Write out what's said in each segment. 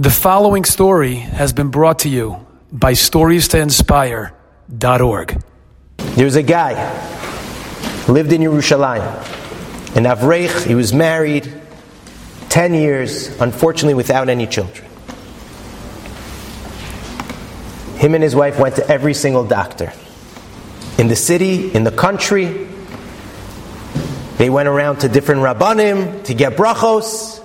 The following story has been brought to you by StoriesToInspire.org. There's a guy lived in Yerushalayim, an Avreich. He was married, ten years, unfortunately, without any children. Him and his wife went to every single doctor in the city, in the country. They went around to different rabbanim to get brachos.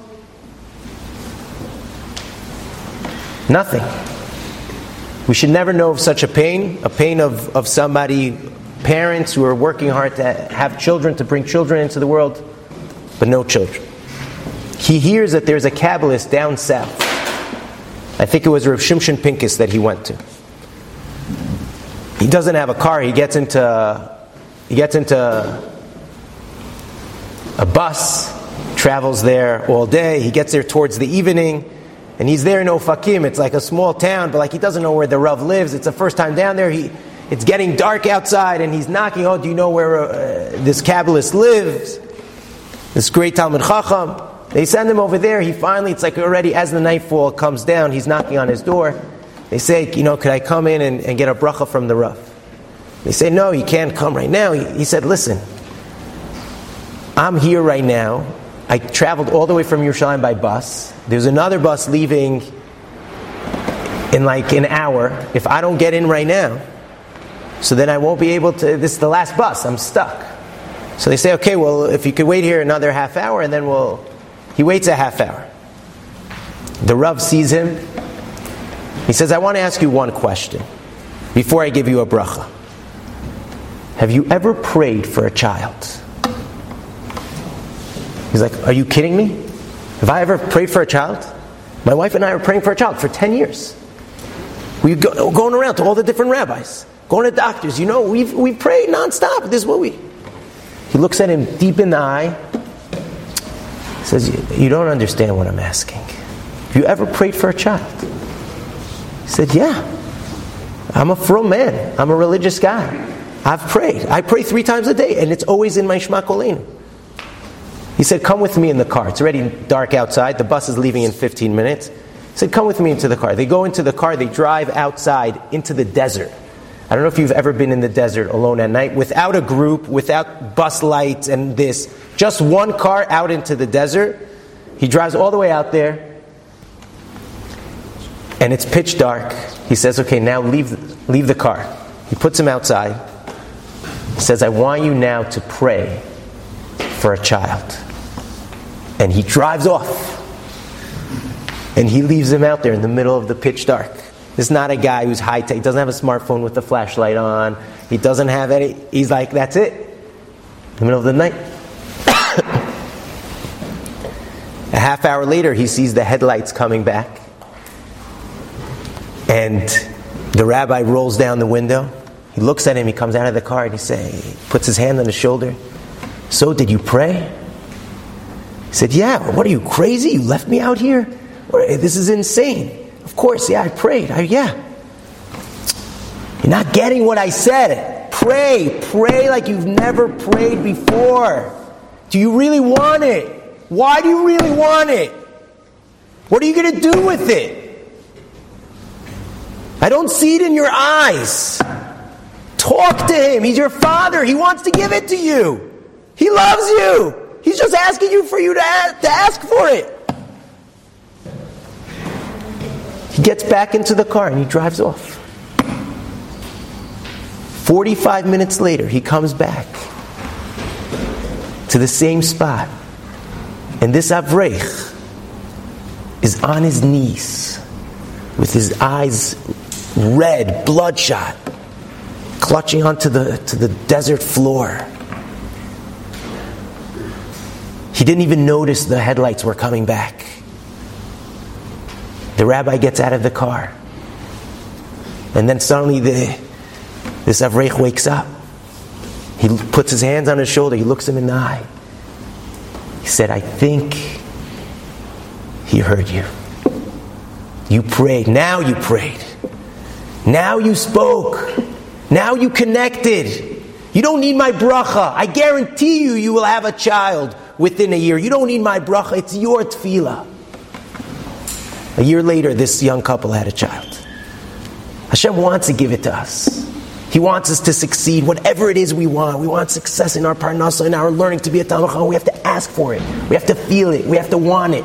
Nothing. We should never know of such a pain, a pain of, of somebody, parents who are working hard to have children, to bring children into the world, but no children. He hears that there's a Kabbalist down south. I think it was Rav Shimshon Pincus that he went to. He doesn't have a car. He gets into he gets into a bus, travels there all day. He gets there towards the evening. And he's there in Ofakim. It's like a small town, but like he doesn't know where the Rav lives. It's the first time down there. He, it's getting dark outside, and he's knocking. Oh, do you know where uh, this Kabbalist lives? This great Talmid Chacham. They send him over there. He finally, it's like already as the nightfall comes down, he's knocking on his door. They say, you know, could I come in and, and get a bracha from the Rav? They say, no, you can't come right now. He, he said, listen, I'm here right now. I traveled all the way from Yerushalayim by bus. There's another bus leaving in like an hour. If I don't get in right now, so then I won't be able to. This is the last bus. I'm stuck. So they say, okay, well, if you could wait here another half hour, and then we'll. He waits a half hour. The Rav sees him. He says, I want to ask you one question before I give you a bracha. Have you ever prayed for a child? He's like, Are you kidding me? Have I ever prayed for a child? My wife and I were praying for a child for 10 years. We go, going around to all the different rabbis, going to doctors. You know, we've, we've prayed nonstop. This is what we. He looks at him deep in the eye, says, You don't understand what I'm asking. Have you ever prayed for a child? He said, Yeah. I'm a frum man. I'm a religious guy. I've prayed. I pray three times a day, and it's always in my Shema Kolenu. He said, Come with me in the car. It's already dark outside. The bus is leaving in 15 minutes. He said, Come with me into the car. They go into the car, they drive outside into the desert. I don't know if you've ever been in the desert alone at night without a group, without bus lights and this. Just one car out into the desert. He drives all the way out there, and it's pitch dark. He says, Okay, now leave, leave the car. He puts him outside. He says, I want you now to pray for a child and he drives off. And he leaves him out there in the middle of the pitch dark. This is not a guy who's high tech. He doesn't have a smartphone with a flashlight on. He doesn't have any. He's like, that's it. In the middle of the night. a half hour later, he sees the headlights coming back. And the rabbi rolls down the window. He looks at him. He comes out of the car and he say, puts his hand on his shoulder. So, did you pray? Said, Yeah, what are you, crazy? You left me out here? Eh, this is insane. Of course, yeah, I prayed. I, yeah. You're not getting what I said. Pray. Pray like you've never prayed before. Do you really want it? Why do you really want it? What are you going to do with it? I don't see it in your eyes. Talk to him. He's your father. He wants to give it to you. He loves you. Just asking you for you to ask, to ask for it. He gets back into the car and he drives off. 45 minutes later, he comes back to the same spot. And this Avreich is on his knees with his eyes red, bloodshot, clutching onto the, to the desert floor. He didn't even notice the headlights were coming back. The rabbi gets out of the car. And then suddenly the, this Avreich wakes up. He puts his hands on his shoulder. He looks him in the eye. He said, I think he heard you. You prayed. Now you prayed. Now you spoke. Now you connected. You don't need my bracha. I guarantee you, you will have a child within a year. You don't need my bracha, it's your tefillah. A year later, this young couple had a child. Hashem wants to give it to us. He wants us to succeed, whatever it is we want. We want success in our parnasa, in our learning to be a Talmud We have to ask for it. We have to feel it. We have to want it.